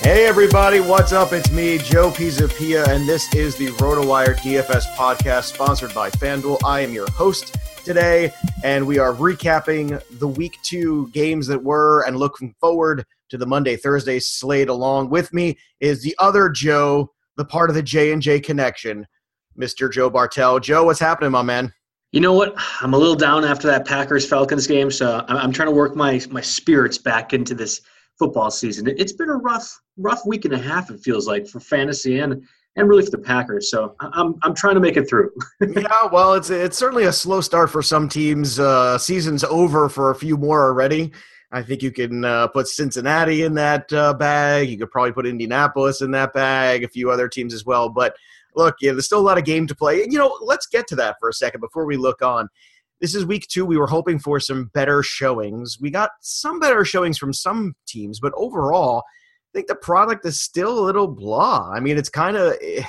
Hey everybody, what's up? It's me, Joe Pisapia, and this is the RotoWire DFS podcast sponsored by FanDuel. I am your host today, and we are recapping the week two games that were and looking forward to the Monday Thursday slate. Along with me is the other Joe, the part of the J and J connection, Mr. Joe Bartel. Joe, what's happening, my man? You know what? I'm a little down after that Packers Falcons game, so I'm trying to work my my spirits back into this football season. It's been a rough, rough week and a half. It feels like for fantasy and and really for the Packers. So I'm I'm trying to make it through. yeah, well, it's it's certainly a slow start for some teams. Uh, season's over for a few more already. I think you can uh, put Cincinnati in that uh, bag. You could probably put Indianapolis in that bag. A few other teams as well. But look, yeah, there's still a lot of game to play. And You know, let's get to that for a second before we look on this is week two. We were hoping for some better showings. We got some better showings from some teams, but overall, think the product is still a little blah. I mean, it's kind of, eh,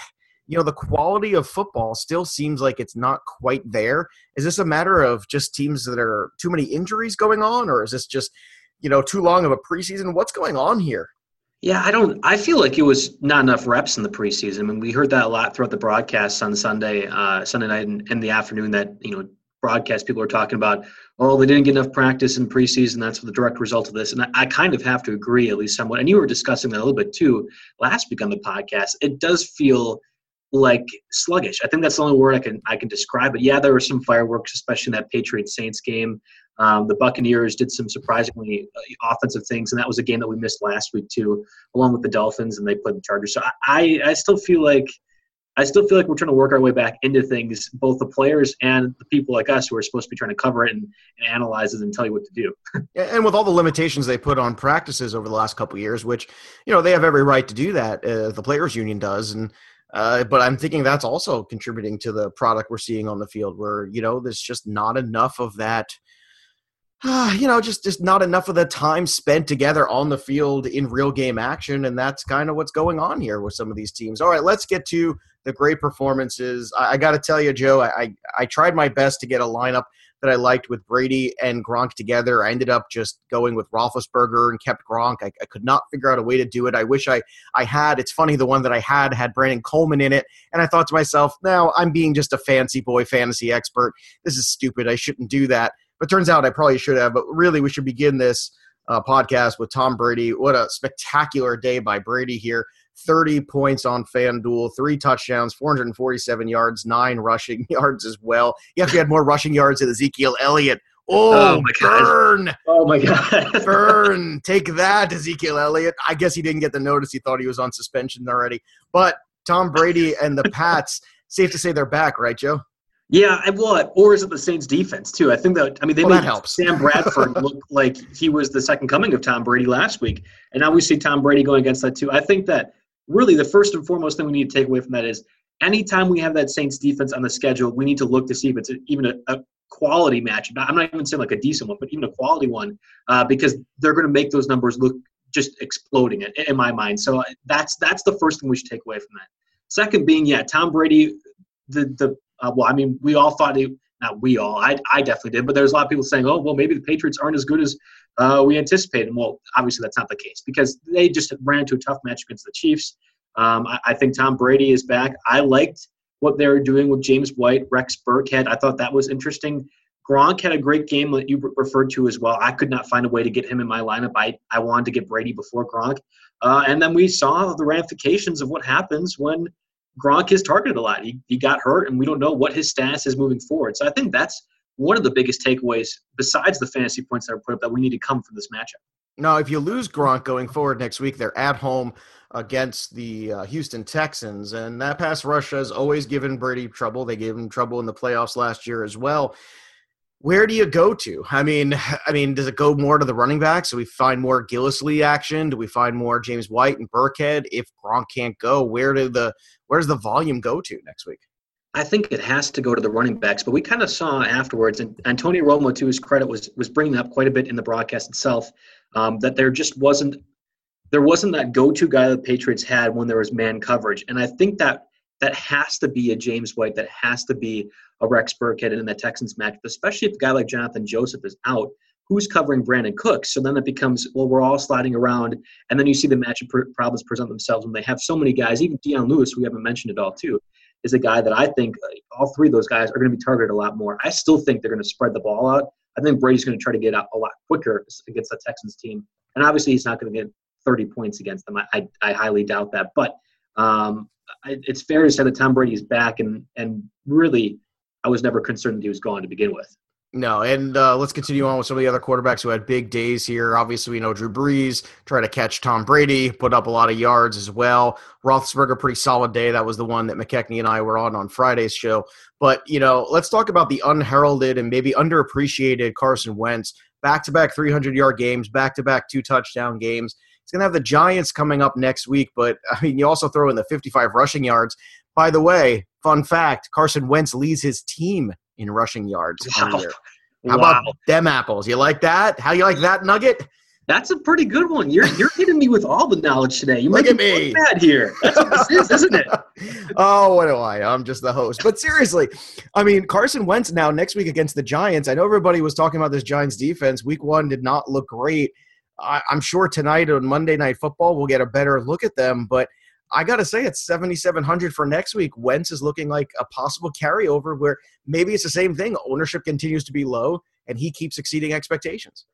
you know, the quality of football still seems like it's not quite there. Is this a matter of just teams that are too many injuries going on, or is this just, you know, too long of a preseason? What's going on here? Yeah, I don't. I feel like it was not enough reps in the preseason. I mean, we heard that a lot throughout the broadcasts on Sunday, uh, Sunday night, and in the afternoon. That you know, broadcast people are talking about, oh, they didn't get enough practice in preseason. That's the direct result of this. And I, I, kind of have to agree, at least somewhat. And you were discussing that a little bit too last week on the podcast. It does feel like sluggish. I think that's the only word I can I can describe it. Yeah, there were some fireworks, especially in that Patriots Saints game. Um, the Buccaneers did some surprisingly uh, offensive things, and that was a game that we missed last week too, along with the Dolphins, and they played the Chargers. So I, I still feel like I still feel like we're trying to work our way back into things, both the players and the people like us who are supposed to be trying to cover it and, and analyze it and tell you what to do. and with all the limitations they put on practices over the last couple years, which you know they have every right to do that, uh, the players' union does, and uh, but I'm thinking that's also contributing to the product we're seeing on the field, where you know there's just not enough of that uh, you know, just just not enough of the time spent together on the field in real game action, and that's kind of what's going on here with some of these teams. All right, let's get to the great performances. I, I got to tell you, Joe, I, I, tried my best to get a lineup that I liked with Brady and Gronk together. I ended up just going with Roethlisberger and kept Gronk. I, I, could not figure out a way to do it. I wish I, I had. It's funny, the one that I had had Brandon Coleman in it. And I thought to myself, now I'm being just a fancy boy fantasy expert. This is stupid. I shouldn't do that. But turns out I probably should have. But really, we should begin this uh, podcast with Tom Brady. What a spectacular day by Brady here. 30 points on FanDuel, three touchdowns, 447 yards, nine rushing yards as well. He actually had more rushing yards than Ezekiel Elliott. Oh, oh my burn. God. Oh, my God. burn. Take that, Ezekiel Elliott. I guess he didn't get the notice. He thought he was on suspension already. But Tom Brady and the Pats, safe to say they're back, right, Joe? Yeah, I well, or is it the Saints defense too? I think that I mean they well, made. Sam Bradford look like he was the second coming of Tom Brady last week, and now we see Tom Brady going against that too. I think that really the first and foremost thing we need to take away from that is anytime we have that Saints defense on the schedule, we need to look to see if it's even a, a quality match. I'm not even saying like a decent one, but even a quality one, uh, because they're going to make those numbers look just exploding in, in my mind. So uh, that's that's the first thing we should take away from that. Second being, yeah, Tom Brady, the the uh, well, I mean, we all thought he, not we all, I, I definitely did, but there's a lot of people saying, oh, well, maybe the Patriots aren't as good as uh, we anticipated. Well, obviously that's not the case because they just ran into a tough match against the Chiefs. Um, I, I, think Tom Brady is back. I liked what they were doing with James White, Rex Burkhead. I thought that was interesting. Gronk had a great game that you referred to as well. I could not find a way to get him in my lineup. I, I wanted to get Brady before Gronk. Uh, and then we saw the ramifications of what happens when Gronk is targeted a lot. He, he got hurt, and we don't know what his status is moving forward. So I think that's one of the biggest takeaways, besides the fantasy points that are put up, that we need to come from this matchup. Now, if you lose Gronk going forward next week, they're at home against the uh, Houston Texans, and that pass rush has always given Brady trouble. They gave him trouble in the playoffs last year as well. Where do you go to? I mean, I mean, does it go more to the running backs? Do we find more Gillislee action? Do we find more James White and Burkhead? If Gronk can't go, where do the where does the volume go to next week? I think it has to go to the running backs, but we kind of saw afterwards, and Antonio Romo, to his credit, was was bringing up quite a bit in the broadcast itself um, that there just wasn't there wasn't that go-to guy the Patriots had when there was man coverage, and I think that that has to be a James White, that has to be a Rex Burkhead in the Texans match, especially if a guy like Jonathan Joseph is out. Who's covering Brandin Cooks? So then it becomes, well, we're all sliding around. And then you see the matchup problems present themselves when they have so many guys. Even Dion Lewis, we haven't mentioned at all, too, is a guy that I think uh, all three of those guys are going to be targeted a lot more. I still think they're going to spread the ball out. I think Brady's going to try to get out a lot quicker against the Texans team. And obviously, he's not going to get 30 points against them. I, I, I highly doubt that. But um, it's fair to say that Tom Brady is back, and, and really, I was never concerned that he was gone to begin with. No, and uh, let's continue on with some of the other quarterbacks who had big days here. Obviously, we know Drew Brees tried to catch Tom Brady, put up a lot of yards as well. Roethlisberger, pretty solid day. That was the one that McKechnie and I were on on Friday's show. But you know, let's talk about the unheralded and maybe underappreciated Carson Wentz. Back-to-back 300-yard games, back-to-back two touchdown games. He's going to have the Giants coming up next week, but I mean, you also throw in the 55 rushing yards. By the way, fun fact: Carson Wentz leads his team in rushing yards wow. How wow. about them apples? You like that? How you like that nugget? That's a pretty good one. You're you're hitting me with all the knowledge today. You look at me bad here. That's what this is, isn't it? oh, what do I? I'm just the host. But seriously, I mean, Carson Wentz now next week against the Giants. I know everybody was talking about this Giants defense. Week one did not look great. I, I'm sure tonight on Monday Night Football we'll get a better look at them. But I got to say, it's 7,700 for next week. Wentz is looking like a possible carryover where maybe it's the same thing. Ownership continues to be low and he keeps exceeding expectations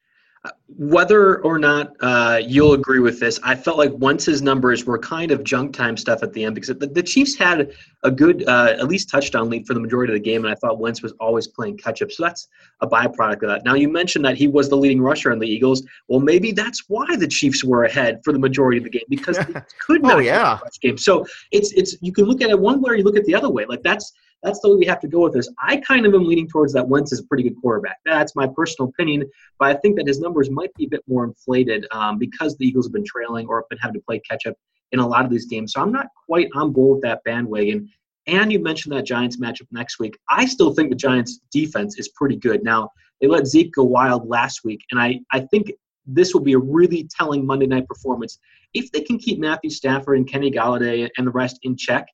whether or not uh, you'll agree with this, I felt like once his numbers were kind of junk time stuff at the end because the, the Chiefs had a good, uh, at least touchdown lead for the majority of the game, and I thought Wentz was always playing catch up. So that's a byproduct of that. Now, you mentioned that he was the leading rusher in the Eagles. Well, maybe that's why the Chiefs were ahead for the majority of the game because they could not oh, yeah. game. So it's, it's, you can look at it one way or you look at the other way. Like that's, that's the way we have to go with this. I kind of am leaning towards that Wentz is a pretty good quarterback. That's my personal opinion, but I think that his numbers might be a bit more inflated um, because the Eagles have been trailing or have been having to play catch up in a lot of these games. So I'm not quite on board with that bandwagon. And you mentioned that Giants matchup next week. I still think the Giants defense is pretty good. Now, they let Zeke go wild last week, and I, I think this will be a really telling Monday night performance. If they can keep Matthew Stafford and Kenny Golladay and the rest in check,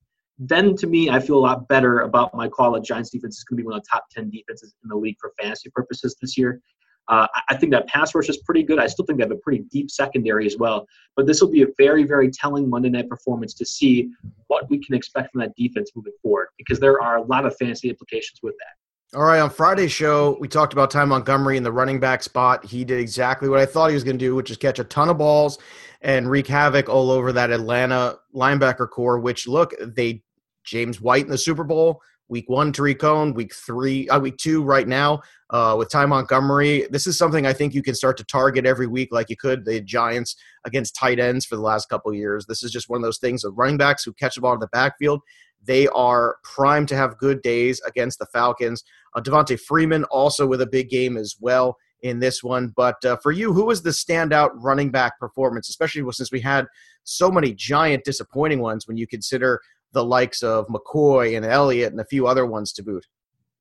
then to me, I feel a lot better about my call that Giants defense is going to be one of the top 10 defenses in the league for fantasy purposes this year. Uh, I think that pass rush is pretty good. I still think they have a pretty deep secondary as well. But this will be a very, very telling Monday night performance to see what we can expect from that defense moving forward because there are a lot of fantasy implications with that. All right, on Friday's show, we talked about Ty Montgomery in the running back spot. He did exactly what I thought he was going to do, which is catch a ton of balls and wreak havoc all over that Atlanta linebacker corps, which, look, they James White in the Super Bowl Week one, Tarik Cohen. Week three, uh, week two, right now uh, with Ty Montgomery. This is something I think you can start to target every week, like you could the Giants against tight ends for the last couple years. This is just one of those things of running backs who catch the ball in the backfield. They are primed to have good days against the Falcons. Uh, Devonta Freeman also with a big game as well in this one. But uh, for you, who was the standout running back performance, especially since we had so many giant disappointing ones when you consider the likes of McCoy and Elliott and a few other ones to boot?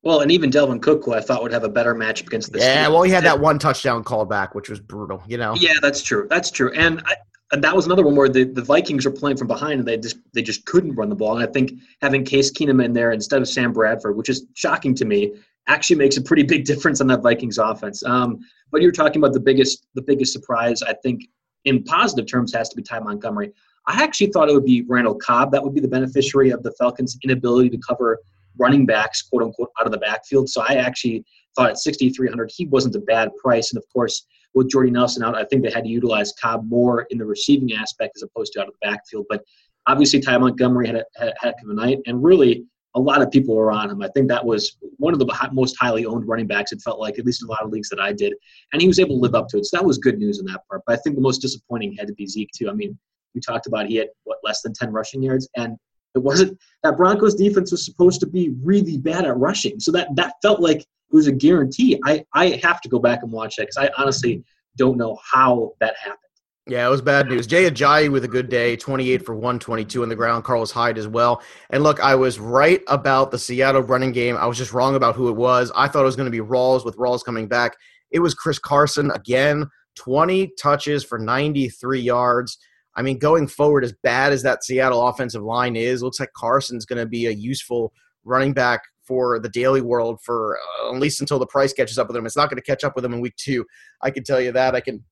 Well, and even Dalvin Cook, who I thought would have a better matchup against the yeah. Well, he had that one touchdown called back, which was brutal. You know. Yeah, that's true. That's true. And, I, and that was another one where the, the Vikings are playing from behind and they just they just couldn't run the ball. And I think having Case Keenum in there instead of Sam Bradford, which is shocking to me, actually makes a pretty big difference on that Vikings offense. Um, but you're talking about the biggest the biggest surprise I think in positive terms has to be Ty Montgomery. I actually thought it would be Randall Cobb that would be the beneficiary of the Falcons' inability to cover running backs, quote unquote, out of the backfield. So I actually thought at 6,300 he wasn't a bad price. And of course, with Jordy Nelson out, I think they had to utilize Cobb more in the receiving aspect as opposed to out of the backfield. But obviously, Ty Montgomery had a, had a heck of a night, and really a lot of people were on him. I think that was one of the most highly owned running backs. It felt like, at least in a lot of leagues that I did, and he was able to live up to it. So that was good news in that part. But I think the most disappointing had to be Zeke too. I mean, we talked about he had what less than 10 rushing yards, and it wasn't that Broncos defense was supposed to be really bad at rushing. So that that felt like it was a guarantee. I I have to go back and watch that because I honestly don't know how that happened. Yeah, it was bad news. Jay Ajayi with a good day, 28 for 122 on the ground. Carlos Hyde as well. And look, I was right about the Seattle running game. I was just wrong about who it was. I thought it was going to be Rawls with Rawls coming back. It was Chris Carson again, 20 touches for 93 yards. I mean, going forward, as bad as that Seattle offensive line is, looks like Carson's going to be a useful running back for the daily world for uh, at least until the price catches up with him. It's not going to catch up with him in week two. I can tell you that. I can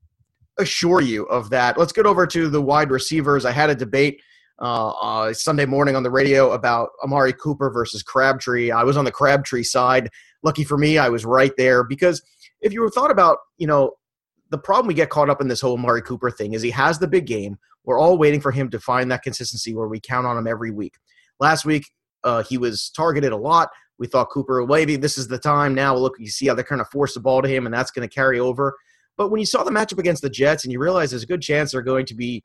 assure you of that. Let's get over to the wide receivers. I had a debate uh, uh, Sunday morning on the radio about Amari Cooper versus Crabtree. I was on the Crabtree side. Lucky for me, I was right there because if you thought about, you know, the problem we get caught up in this whole Amari Cooper thing is he has the big game. We're all waiting for him to find that consistency where we count on him every week. Last week, uh, he was targeted a lot. We thought Cooper, maybe this is the time now. Look, you see how they're kind of force the ball to him, and that's going to carry over. But when you saw the matchup against the Jets and you realize there's a good chance they're going to be,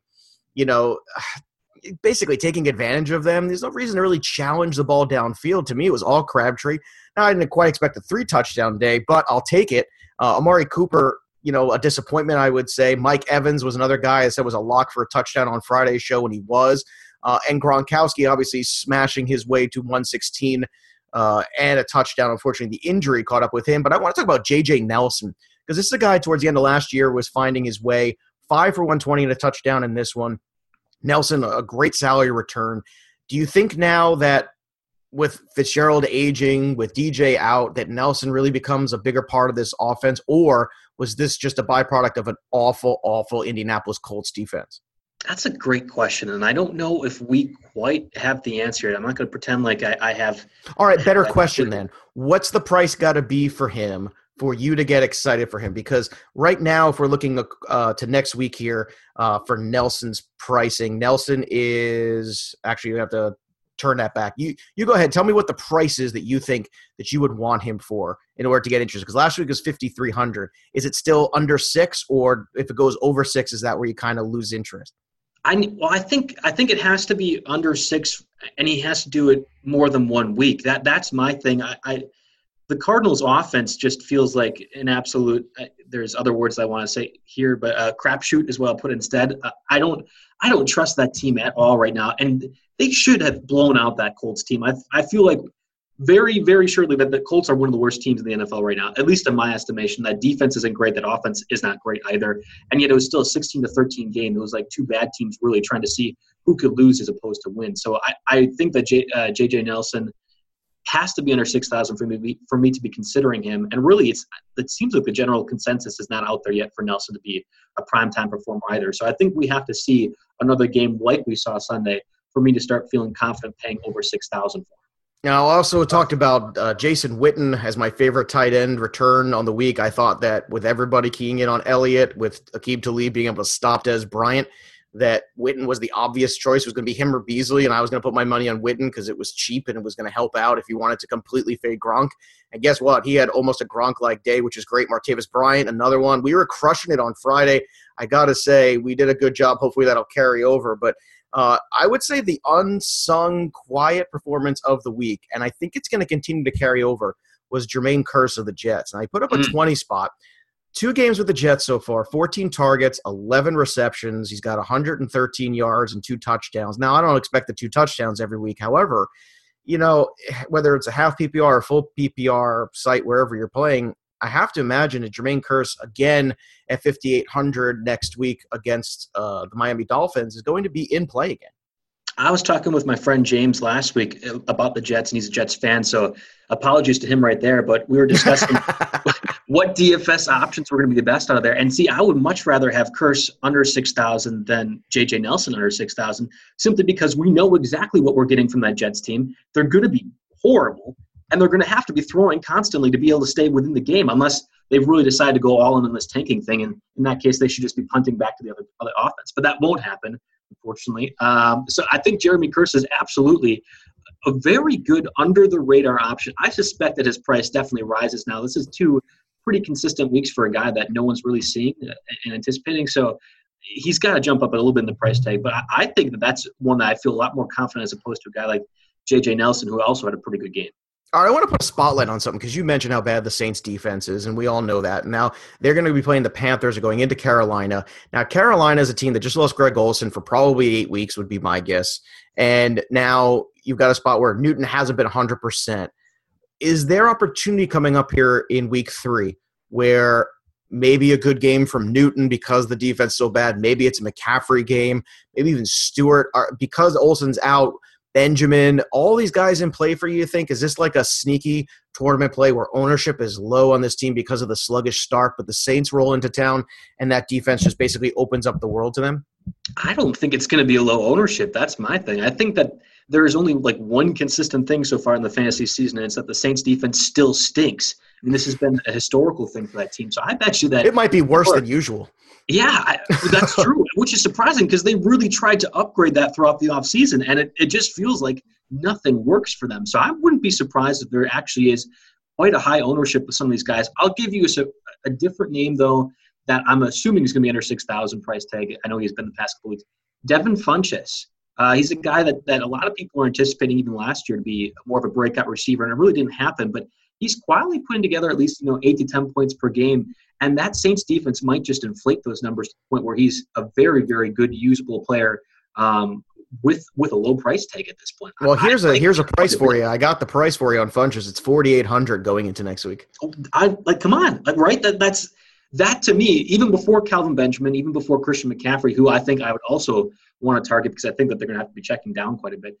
you know, basically taking advantage of them, there's no reason to really challenge the ball downfield. To me, it was all Crabtree. Now, I didn't quite expect a three touchdown day, but I'll take it. Uh, Amari Cooper you know, a disappointment, I would say. Mike Evans was another guy I said was a lock for a touchdown on Friday's show, and he was. Uh, and Gronkowski obviously smashing his way to 116 uh, and a touchdown. Unfortunately, the injury caught up with him. But I want to talk about J.J. Nelson because this is a guy towards the end of last year was finding his way. Five for 120 and a touchdown in this one. Nelson, a great salary return. Do you think now that with Fitzgerald aging, with DJ out, that Nelson really becomes a bigger part of this offense, or was this just a byproduct of an awful, awful Indianapolis Colts defense? That's a great question, and I don't know if we quite have the answer. I'm not going to pretend like I, I have. All right, better question then. What's the price got to be for him for you to get excited for him? Because right now, if we're looking uh, to next week here uh, for Nelson's pricing, Nelson is actually you have to turn that back. You you go ahead. Tell me what the price is that you think that you would want him for in order to get interest. Because last week was fifty three hundred. Is it still under six, or if it goes over six, is that where you kind of lose interest? I well, I think I think it has to be under six, and he has to do it more than one week. That that's my thing. I, I the Cardinals' offense just feels like an absolute. Uh, there's other words I want to say here, but uh, crapshoot is what I'll put instead. Uh, I don't I don't trust that team at all right now, and they should have blown out that Colts team. I, I feel like very, very surely that the Colts are one of the worst teams in the NFL right now, at least in my estimation. That defense isn't great. That offense is not great either. And yet it was still a 16 to 13 game. It was like two bad teams really trying to see who could lose as opposed to win. So I, I think that J, uh, JJ Nelson has to be under 6,000 for me, for me to be considering him. And really, it's it seems like the general consensus is not out there yet for Nelson to be a primetime performer either. So I think we have to see another game like we saw Sunday for me to start feeling confident paying over 6000 for now, I also talked about uh, Jason Witten as my favorite tight end return on the week. I thought that with everybody keying in on Elliott, with Aqib Talib being able to stop Dez Bryant, that Witten was the obvious choice. It was going to be him or Beasley, and I was going to put my money on Witten because it was cheap and it was going to help out if you wanted to completely fade Gronk. And guess what? He had almost a Gronk-like day, which is great. Martavis Bryant, another one. We were crushing it on Friday. I got to say, we did a good job. Hopefully that'll carry over. But uh, I would say the unsung, quiet performance of the week, and I think it's going to continue to carry over, was Jermaine Kearse of the Jets. And I put up a mm. 20 spot – two games with the Jets so far 14 targets, 11 receptions. He's got 113 yards and two touchdowns. Now, I don't expect the two touchdowns every week. However, you know, whether it's a half PPR or full PPR site, wherever you're playing, I have to imagine a Jermaine Kearse again at 5,800 next week against uh, the Miami Dolphins is going to be in play again. I was talking with my friend James last week about the Jets, and he's a Jets fan. So apologies to him right there. But we were discussing what DFS options were going to be the best out of there. And see, I would much rather have Kearse under 6,000 than JJ Nelson under 6,000, simply because we know exactly what we're getting from that Jets team. They're going to be horrible, and they're going to have to be throwing constantly to be able to stay within the game, unless they've really decided to go all in on this tanking thing. And in that case, they should just be punting back to the other, other offense. But that won't happen unfortunately. Um, so I think Jeremy Kearse is absolutely a very good under the radar option. I suspect that his price definitely rises now. This is two pretty consistent weeks for a guy that no one's really seeing and anticipating. So he's got to jump up a little bit in the price tag. But I think that that's one that I feel a lot more confident as opposed to a guy like J.J. Nelson, who also had a pretty good game. All right, I want to put a spotlight on something because you mentioned how bad the Saints defense is, and we all know that. Now they're going to be playing the Panthers, going into Carolina. Now Carolina is a team that just lost Greg Olsen for probably eight weeks, would be my guess. And now you've got a spot where Newton hasn't been 100%. Is there opportunity coming up here in week three where maybe a good game from Newton because the defense is so bad? Maybe it's a McCaffrey game, maybe even Stewart. Because Olsen's out – Benjamin, all these guys in play for you, you think? Is this like a sneaky tournament play where ownership is low on this team because of the sluggish start, but the Saints roll into town and that defense just basically opens up the world to them? I don't think it's going to be a low ownership. That's my thing. I think that there is only like one consistent thing so far in the fantasy season, and it's that the Saints defense still stinks. I mean, this has been a historical thing for that team. So I bet you that it might be worse than usual. Yeah, that's true, which is surprising because they really tried to upgrade that throughout the offseason, and it, it just feels like nothing works for them. So I wouldn't be surprised if there actually is quite a high ownership with some of these guys. I'll give you a, a different name, though, that I'm assuming is going to be under 6000 price tag. I know he's been the past couple weeks. Devin Funchess. Uh, he's a guy that, that a lot of people were anticipating even last year to be more of a breakout receiver, and it really didn't happen. But he's quietly putting together at least you know eight to ten points per game. And that Saints defense might just inflate those numbers to the point where he's a very, very good, usable player um, with with a low price tag at this point. Well, here's I, a here's a price for you. I got the price for you on Funchess. It's forty eight hundred going into next week. Oh, I like come on, like right? That that's that to me, even before Kelvin Benjamin, even before Christian McCaffrey, who I think I would also want to target because I think that they're going to have to be checking down quite a bit.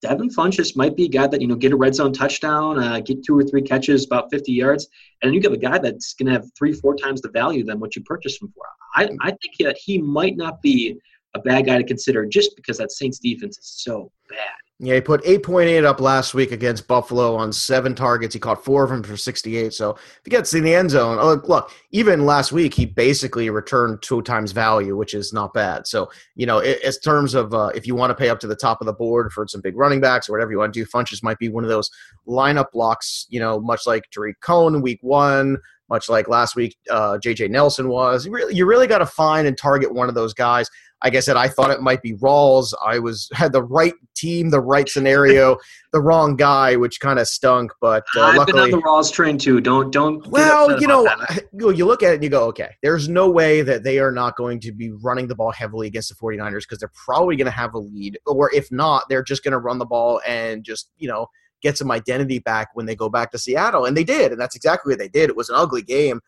Devin Funchess might be a guy that you know get a red zone touchdown, uh, get two or three catches, about 50 yards, and you get a guy that's going to have three, four times the value than what you purchased him for. I, I think that he might not be a bad guy to consider just because that Saints defense is so bad. Yeah, he put 8.8 up last week against Buffalo on seven targets. He caught four of them for 68. So if he gets in the end zone, oh, look, even last week, he basically returned two times value, which is not bad. So, you know, in terms of uh, if you want to pay up to the top of the board for some big running backs or whatever you want to do, Funchess might be one of those lineup blocks, you know, much like Tarik Cohen week one, much like last week uh, J.J. Nelson was. You really, you really got to find and target one of those guys like I said, I thought it might be Rawls. I was had the right team, the right scenario, the wrong guy, which kind of stunk. But uh, I've luckily, been on the Rawls train too. Don't don't. Well, you know, you look at it and you go, okay, there's no way that they are not going to be running the ball heavily against the 49ers because they're probably going to have a lead, or if not, they're just going to run the ball and just you know get some identity back when they go back to Seattle, and they did, and that's exactly what they did. It was an ugly game.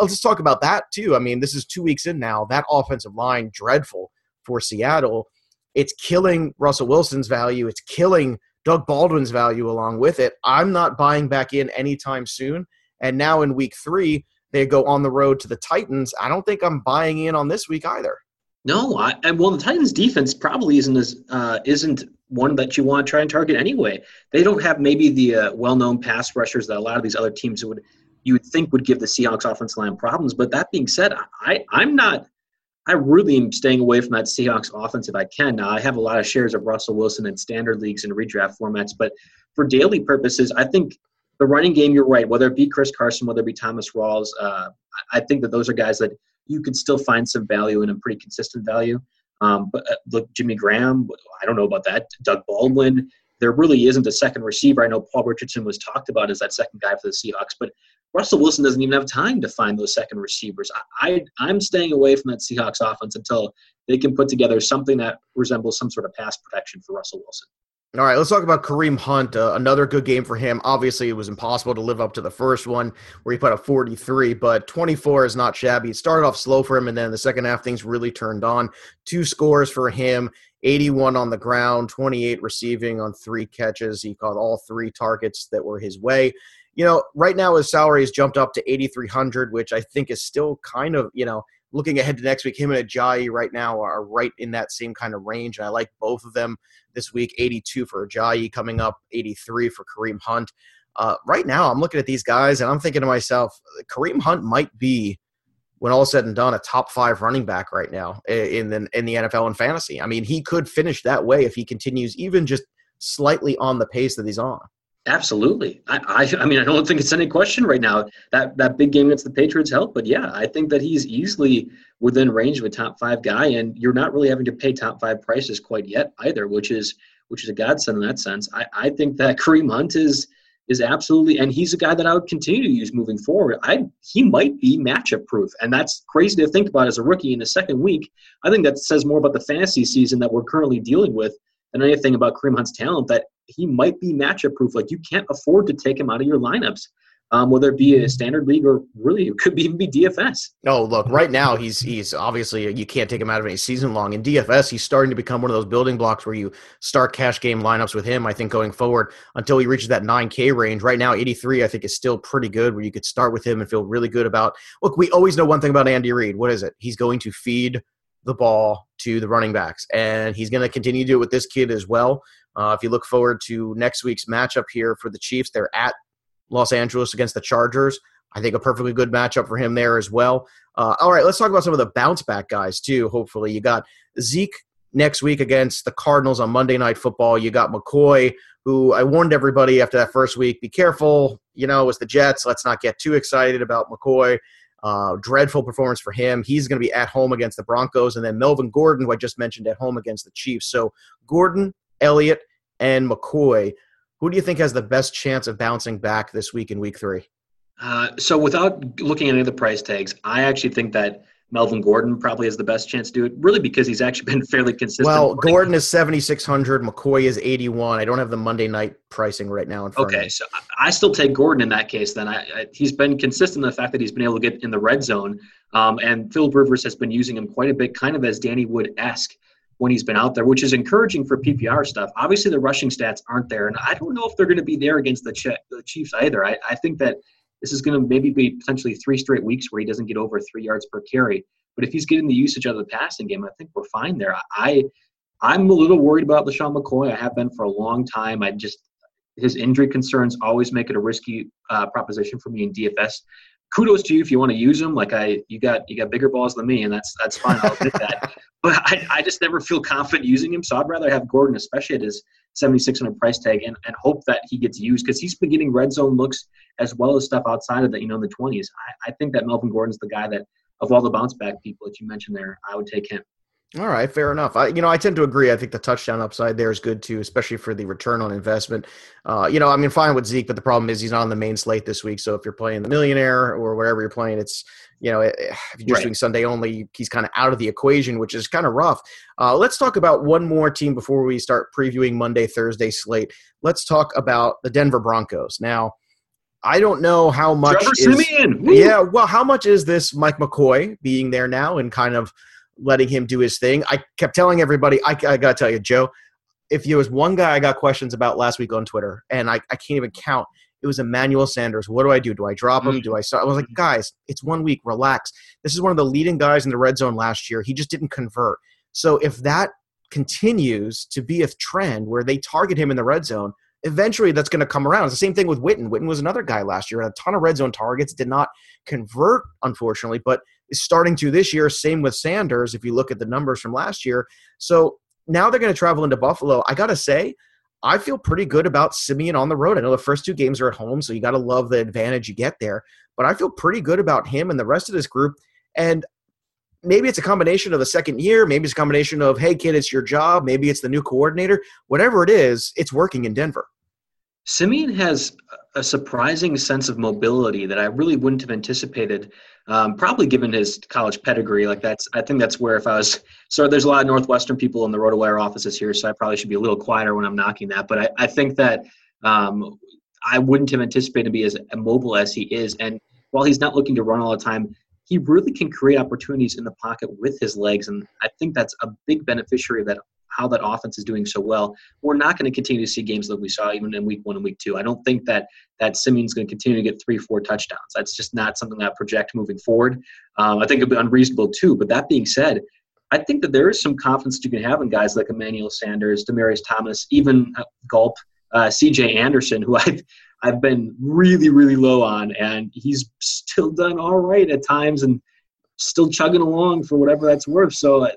Let's talk about that too. I mean, this is two weeks in now. That offensive line, dreadful for Seattle, it's killing Russell Wilson's value. It's killing Doug Baldwin's value along with it. I'm not buying back in anytime soon. And now in week three, they go on the road to the Titans. I don't think I'm buying in on this week either. No, I, and well, the Titans' defense probably isn't as uh, isn't one that you want to try and target anyway. They don't have maybe the uh, well-known pass rushers that a lot of these other teams would you would think would give the Seahawks offensive line problems. But that being said, I I'm not I really am staying away from that Seahawks offense if I can. Now, I have a lot of shares of Russell Wilson in standard leagues and redraft formats, but for daily purposes, I think the running game, you're right. Whether it be Chris Carson, whether it be Thomas Rawls, uh, I think that those are guys that you can still find some value in a pretty consistent value. Um, but uh, look, Jimmy Graham, I don't know about that. Doug Baldwin, there really isn't a second receiver. I know Paul Richardson was talked about as that second guy for the Seahawks, but Russell Wilson doesn't even have time to find those second receivers. I, I am staying away from that Seahawks offense until they can put together something that resembles some sort of pass protection for Russell Wilson. All right, let's talk about Kareem Hunt. Uh, another good game for him. Obviously, it was impossible to live up to the first one where he put a 43, but 24 is not shabby. It started off slow for him, and then the second half, things really turned on. Two scores for him 81 on the ground, 28 receiving on three catches. He caught all three targets that were his way. You know, right now his salary has jumped up to 8,300, which I think is still kind of, you know, looking ahead to next week, him and Ajayi right now are right in that same kind of range. And I like both of them this week 82 for Ajayi, coming up 83 for Kareem Hunt. Uh, right now, I'm looking at these guys and I'm thinking to myself, Kareem Hunt might be, when all said and done, a top five running back right now in the, in the NFL and fantasy. I mean, he could finish that way if he continues even just slightly on the pace that he's on. Absolutely. I, I, I mean, I don't think it's any question right now that that big game against the Patriots helped. But yeah, I think that he's easily within range of a top five guy, and you're not really having to pay top five prices quite yet either, which is which is a godsend in that sense. I, I think that Kareem Hunt is is absolutely, and he's a guy that I would continue to use moving forward. I he might be matchup proof, and that's crazy to think about as a rookie in the second week. I think that says more about the fantasy season that we're currently dealing with than anything about Kareem Hunt's talent that he might be matchup proof. Like you can't afford to take him out of your lineups. Um, whether it be a standard league or really it could even be DFS. Oh, look, right now he's he's obviously you can't take him out of any season long. In DFS, he's starting to become one of those building blocks where you start cash game lineups with him. I think going forward until he reaches that 9K range. Right now, 83 I think is still pretty good where you could start with him and feel really good about. Look, we always know one thing about Andy Reid. What is it? He's going to feed the ball to the running backs. And he's going to continue to do it with this kid as well. Uh, if you look forward to next week's matchup here for the Chiefs, they're at Los Angeles against the Chargers. I think a perfectly good matchup for him there as well. Uh, all right, let's talk about some of the bounce back guys too. Hopefully, you got Zeke next week against the Cardinals on Monday Night Football. You got McCoy, who I warned everybody after that first week, be careful. You know, it's the Jets. Let's not get too excited about McCoy. Uh, dreadful performance for him. He's going to be at home against the Broncos, and then Melvin Gordon, who I just mentioned, at home against the Chiefs. So Gordon, Elliott, and McCoy. Who do you think has the best chance of bouncing back this week in Week Three? Uh, so without looking at any of the price tags, I actually think that Melvin Gordon probably has the best chance to do it, really because he's actually been fairly consistent. Well, Gordon is 7,600. McCoy is 81. I don't have the Monday night pricing right now in front okay, so I still take Gordon in that case then. I, I, he's been consistent in the fact that he's been able to get in the red zone, um, and Phil Rivers has been using him quite a bit, kind of as Danny Wood-esque when he's been out there, which is encouraging for PPR stuff. Obviously, the rushing stats aren't there, and I don't know if they're going to be there against the, Ch- the Chiefs either. I, I think that this is going to maybe be potentially three straight weeks where he doesn't get over three yards per carry. But if he's getting the usage out of the passing game, I think we're fine there. I I'm a little worried about LeSean McCoy. I have been for a long time. I just his injury concerns always make it a risky uh, proposition for me in DFS. Kudos to you if you want to use them. Like I, you got you got bigger balls than me, and that's that's fine. I'll admit that. But I, I just never feel confident using him. So I'd rather have Gordon, especially at his 7600 price tag, and, and hope that he gets used because he's been getting red zone looks as well as stuff outside of that. you know in the 20s. I, I think that Melvin Gordon's the guy that of all the bounce back people that you mentioned there, I would take him. All right, fair enough. I, you know, I tend to agree. I think the touchdown upside there is good too, especially for the return on investment. Uh, you know, I mean, fine with Zeke, but the problem is he's not on the main slate this week. So if you're playing the millionaire or whatever you're playing, it's you know, if you're just right. doing Sunday only, he's kind of out of the equation, which is kind of rough. Uh, let's talk about one more team before we start previewing Monday, Thursday slate. Let's talk about the Denver Broncos now. I don't know how much. Trevor is, Siemian. Yeah, well, how much is this Mike McCoy being there now and kind of letting him do his thing? I kept telling everybody, I, I got to tell you, Joe, if there was one guy I got questions about last week on Twitter, and I, I can't even count, it was Emmanuel Sanders. What do I do? Do I drop him? Mm. Do I start? I was like, guys, it's one week. Relax. This is one of the leading guys in the red zone last year. He just didn't convert. So if that continues to be a trend where they target him in the red zone, eventually that's going to come around. It's the same thing with Witten. Witten was another guy last year, a ton of red zone targets, did not convert, unfortunately, but is starting to this year. Same with Sanders, if you look at the numbers from last year. So now they're going to travel into Buffalo. I got to say, I feel pretty good about Siemian on the road. I know the first two games are at home, so you got to love the advantage you get there. But I feel pretty good about him and the rest of this group. And maybe it's a combination of the second year. Maybe it's a combination of, hey, kid, it's your job. Maybe it's the new coordinator. Whatever it is, it's working in Denver. Siemian has a surprising sense of mobility that I really wouldn't have anticipated. Um, probably given his college pedigree, like that's I think that's where if I was so there's a lot of Northwestern people in the RotoWire offices here, so I probably should be a little quieter when I'm knocking that. But I, I think that um, I wouldn't have anticipated to be as mobile as he is, and while he's not looking to run all the time, he really can create opportunities in the pocket with his legs, and I think that's a big beneficiary of that how that offense is doing so well. We're not going to continue to see games like we saw even in week one and week two. I don't think that that Siemian's going to continue to get three, four touchdowns. That's just not something I project moving forward. Um, I think it'd be unreasonable too. But that being said, I think that there is some confidence you can have in guys like Emmanuel Sanders, Demaryius Thomas, even uh, Gulp, uh, C.J. Anderson, who I've I've been really, really low on, and he's still done all right at times and still chugging along for whatever that's worth. So uh,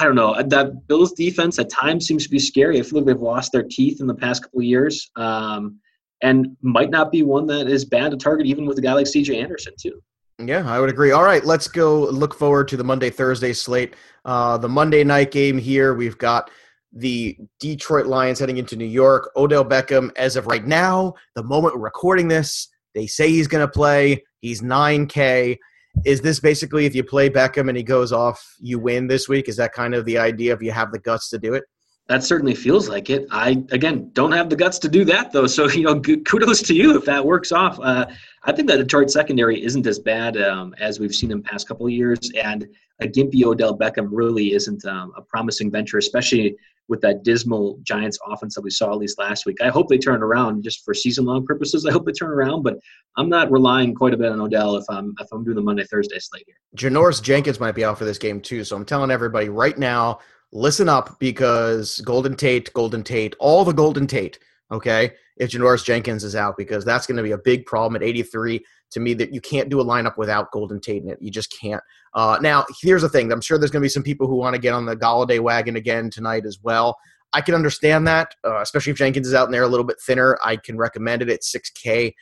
I don't know. That Bills defense at times seems to be scary. I feel like they've lost their teeth in the past couple of years, um, and might not be one that is bad to target even with a guy like C.J. Anderson too. Yeah, I would agree. All right, let's go look forward to the Monday Thursday slate. Uh, the Monday night game here, we've got the Detroit Lions heading into New York. Odell Beckham, as of right now, the moment we're recording this, they say he's going to play. He's 9K. Is this basically if you play Beckham and he goes off, you win this week? Is that kind of the idea if you have the guts to do it? That certainly feels like it. I again don't have the guts to do that though, so you know, kudos to you if that works off. Uh, I think that Detroit secondary isn't as bad um, as we've seen in past couple of years, and a gimpy Odell Beckham really isn't um, a promising venture, especially with that dismal Giants offense that we saw at least last week. I hope they turn around just for season long purposes. I hope they turn around, but I'm not relying quite a bit on Odell if I'm if I'm doing the Monday Thursday slate here. Janoris Jenkins might be out for this game too, so I'm telling everybody right now, listen up because Golden Tate, Golden Tate, all the Golden Tate. Okay, if Janoris Jenkins is out, because that's going to be a big problem at 83 to me that you can't do a lineup without Golden Tate in it. You just can't. Uh, now, here's the thing. I'm sure there's going to be some people who want to get on the Golladay wagon again tonight as well. I can understand that, uh, especially if Jenkins is out in there a little bit thinner. I can recommend it at 6K.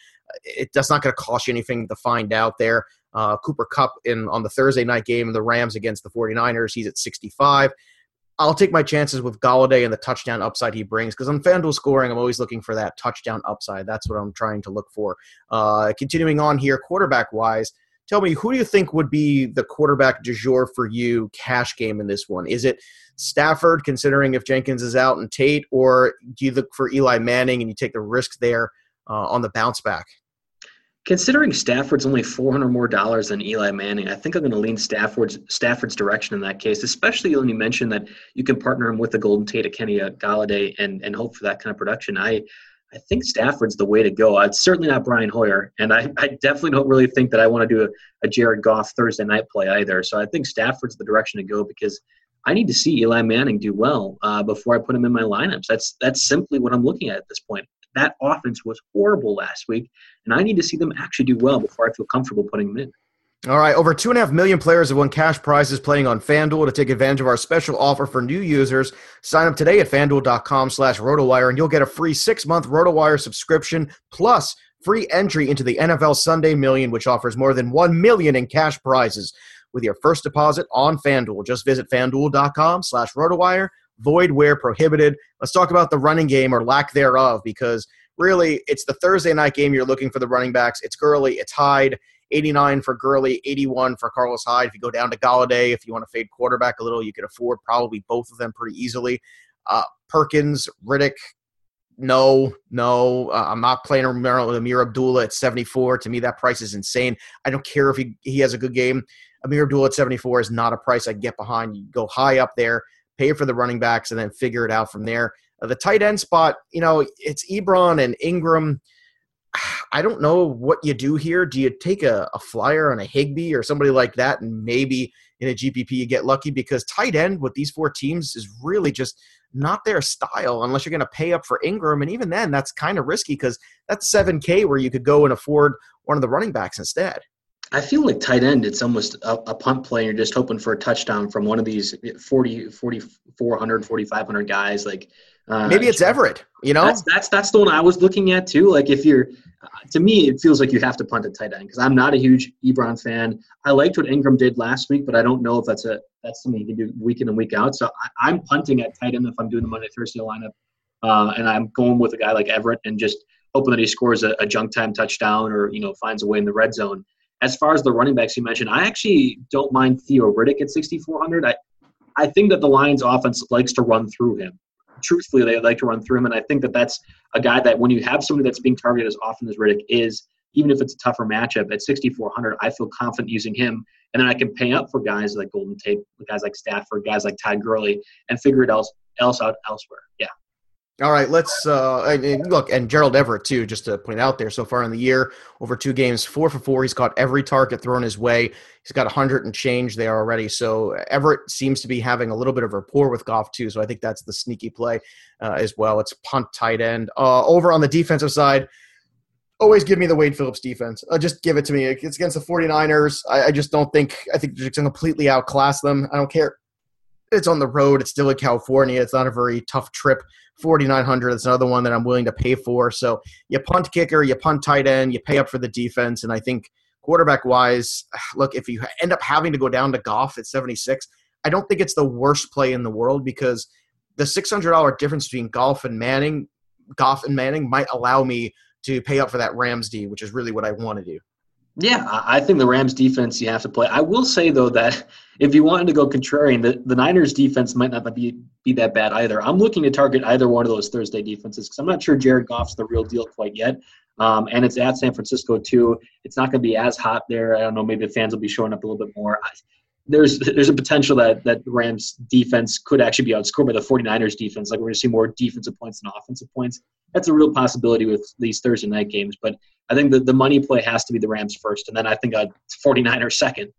It, that's not going to cost you anything to find out there. Uh, Cooper Kupp in on the Thursday night game the Rams against the 49ers, he's at 65. I'll take my chances with Golladay and the touchdown upside he brings because on FanDuel scoring, I'm always looking for that touchdown upside. That's what I'm trying to look for. Uh, continuing on here, quarterback wise, tell me who do you think would be the quarterback du jour for you cash game in this one? Is it Stafford, considering if Jenkins is out and Tate, or do you look for Eli Manning and you take the risk there uh, on the bounce back? Considering Stafford's only 400 more dollars than Eli Manning, I think I'm going to lean Stafford's Stafford's direction in that case, especially when you mentioned that you can partner him with the Golden Tate, Kenny Golladay, and and hope for that kind of production. I I think Stafford's the way to go. It's certainly not Brian Hoyer, and I, I definitely don't really think that I want to do a, a Jared Goff Thursday night play either. So I think Stafford's the direction to go because I need to see Eli Manning do well uh, before I put him in my lineups. That's that's simply what I'm looking at at this point. That offense was horrible last week, and I need to see them actually do well before I feel comfortable putting them in. All right, over two and a half million players have won cash prizes playing on FanDuel. To take advantage of our special offer for new users, sign up today at fanduel.com slash RotoWire, and you'll get a free six-month RotoWire subscription plus free entry into the NFL Sunday Million, which offers more than one million in cash prizes with your first deposit on FanDuel. Just visit fanduel.com slash RotoWire void where prohibited. Let's talk about the running game or lack thereof because really it's the Thursday night game you're looking for the running backs. It's Gurley, it's Hyde. 89 for Gurley, 81 for Carlos Hyde. If you go down to Golladay, if you want to fade quarterback a little, you could afford probably both of them pretty easily. Uh, Perkins, Riddick, no, no. Uh, I'm not playing Ameer Abdullah at 74. To me, that price is insane. I don't care if he, he has a good game. Ameer Abdullah at 74 is not a price I get behind. You go high up there pay for the running backs, and then figure it out from there. Uh, the tight end spot, you know, it's Ebron and Ingram. I don't know what you do here. Do you take a, a flyer on a Higbee or somebody like that, and maybe in a GPP you get lucky because tight end with these four teams is really just not their style unless you're going to pay up for Ingram, and even then, that's kind of risky because that's seven K where you could go and afford one of the running backs instead. I feel like tight end, it's almost a, a, punt play. You're just hoping for a touchdown from one of these 40, 4,400, 4,500 guys. Like uh, maybe it's Everett, you know, that's, that's, that's the one I was looking at too. Like if you're, uh, to me, it feels like you have to punt a tight end because I'm not a huge Ebron fan. I liked what Ingram did last week, but I don't know if that's a, that's something you can do week in and week out. So I, am punting at tight end if I'm doing the Monday, Thursday lineup. Uh, and I'm going with a guy like Everett and just hoping that he scores a, a junk time touchdown or, you know, finds a way in the red zone as far as the running backs you mentioned, I actually don't mind Theo Riddick at 6,400. I, I think that the Lions offense likes to run through him. Truthfully, they like to run through him, and I think that that's a guy that when you have somebody that's being targeted as often as Riddick is, even if it's a tougher matchup at 6,400, I feel confident using him. And then I can pay up for guys like Golden Tate, guys like Stafford, guys like Todd Gurley, and figure it else else out elsewhere. Yeah. All right, let's uh, look and Gerald Everett too. Just to point out there, so far in the year, over two games, four for four. He's caught every target thrown his way. He's got hundred and change there already. So Everett seems to be having a little bit of rapport with Goff too. So I think that's the sneaky play uh, as well. It's punt tight end. Uh, over on the defensive side, always give me the Wade Phillips defense. Uh, just give it to me. It's against the 49ers. I, I just don't think I think they're going to completely outclass them. I don't care. It's on the road. It's still in California. It's not a very tough trip 4900 That's another one that I'm willing to pay for. So you punt kicker, you punt tight end, you pay up for the defense. And I think quarterback wise, look, if you end up having to go down to Goff at 76, I don't think it's the worst play in the world because the $600 difference between Goff and Manning, Goff and Manning might allow me to pay up for that Rams D, which is really what I want to do. Yeah, I think the Rams defense you have to play. I will say though that if you wanted to go contrarian, the, the Niners defense might not be be that bad either. I'm looking to target either one of those Thursday defenses because I'm not sure Jared Goff's the real deal quite yet. Um, and it's at San Francisco too. It's not going to be as hot there. I don't know. Maybe the fans will be showing up a little bit more. There's there's a potential that that the Rams defense could actually be outscored by the 49ers defense. Like we're going to see more defensive points than offensive points. That's a real possibility with these Thursday night games. But I think the, the money play has to be the Rams first, and then I think a 49ers second.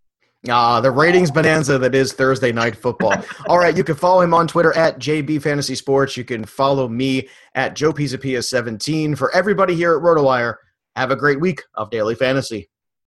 Ah, the ratings bonanza that is Thursday night football. All right, you can follow him on Twitter at JB Fantasy Sports. You can follow me at Joe Pisapia 17. For everybody here at RotoWire, have a great week of daily fantasy.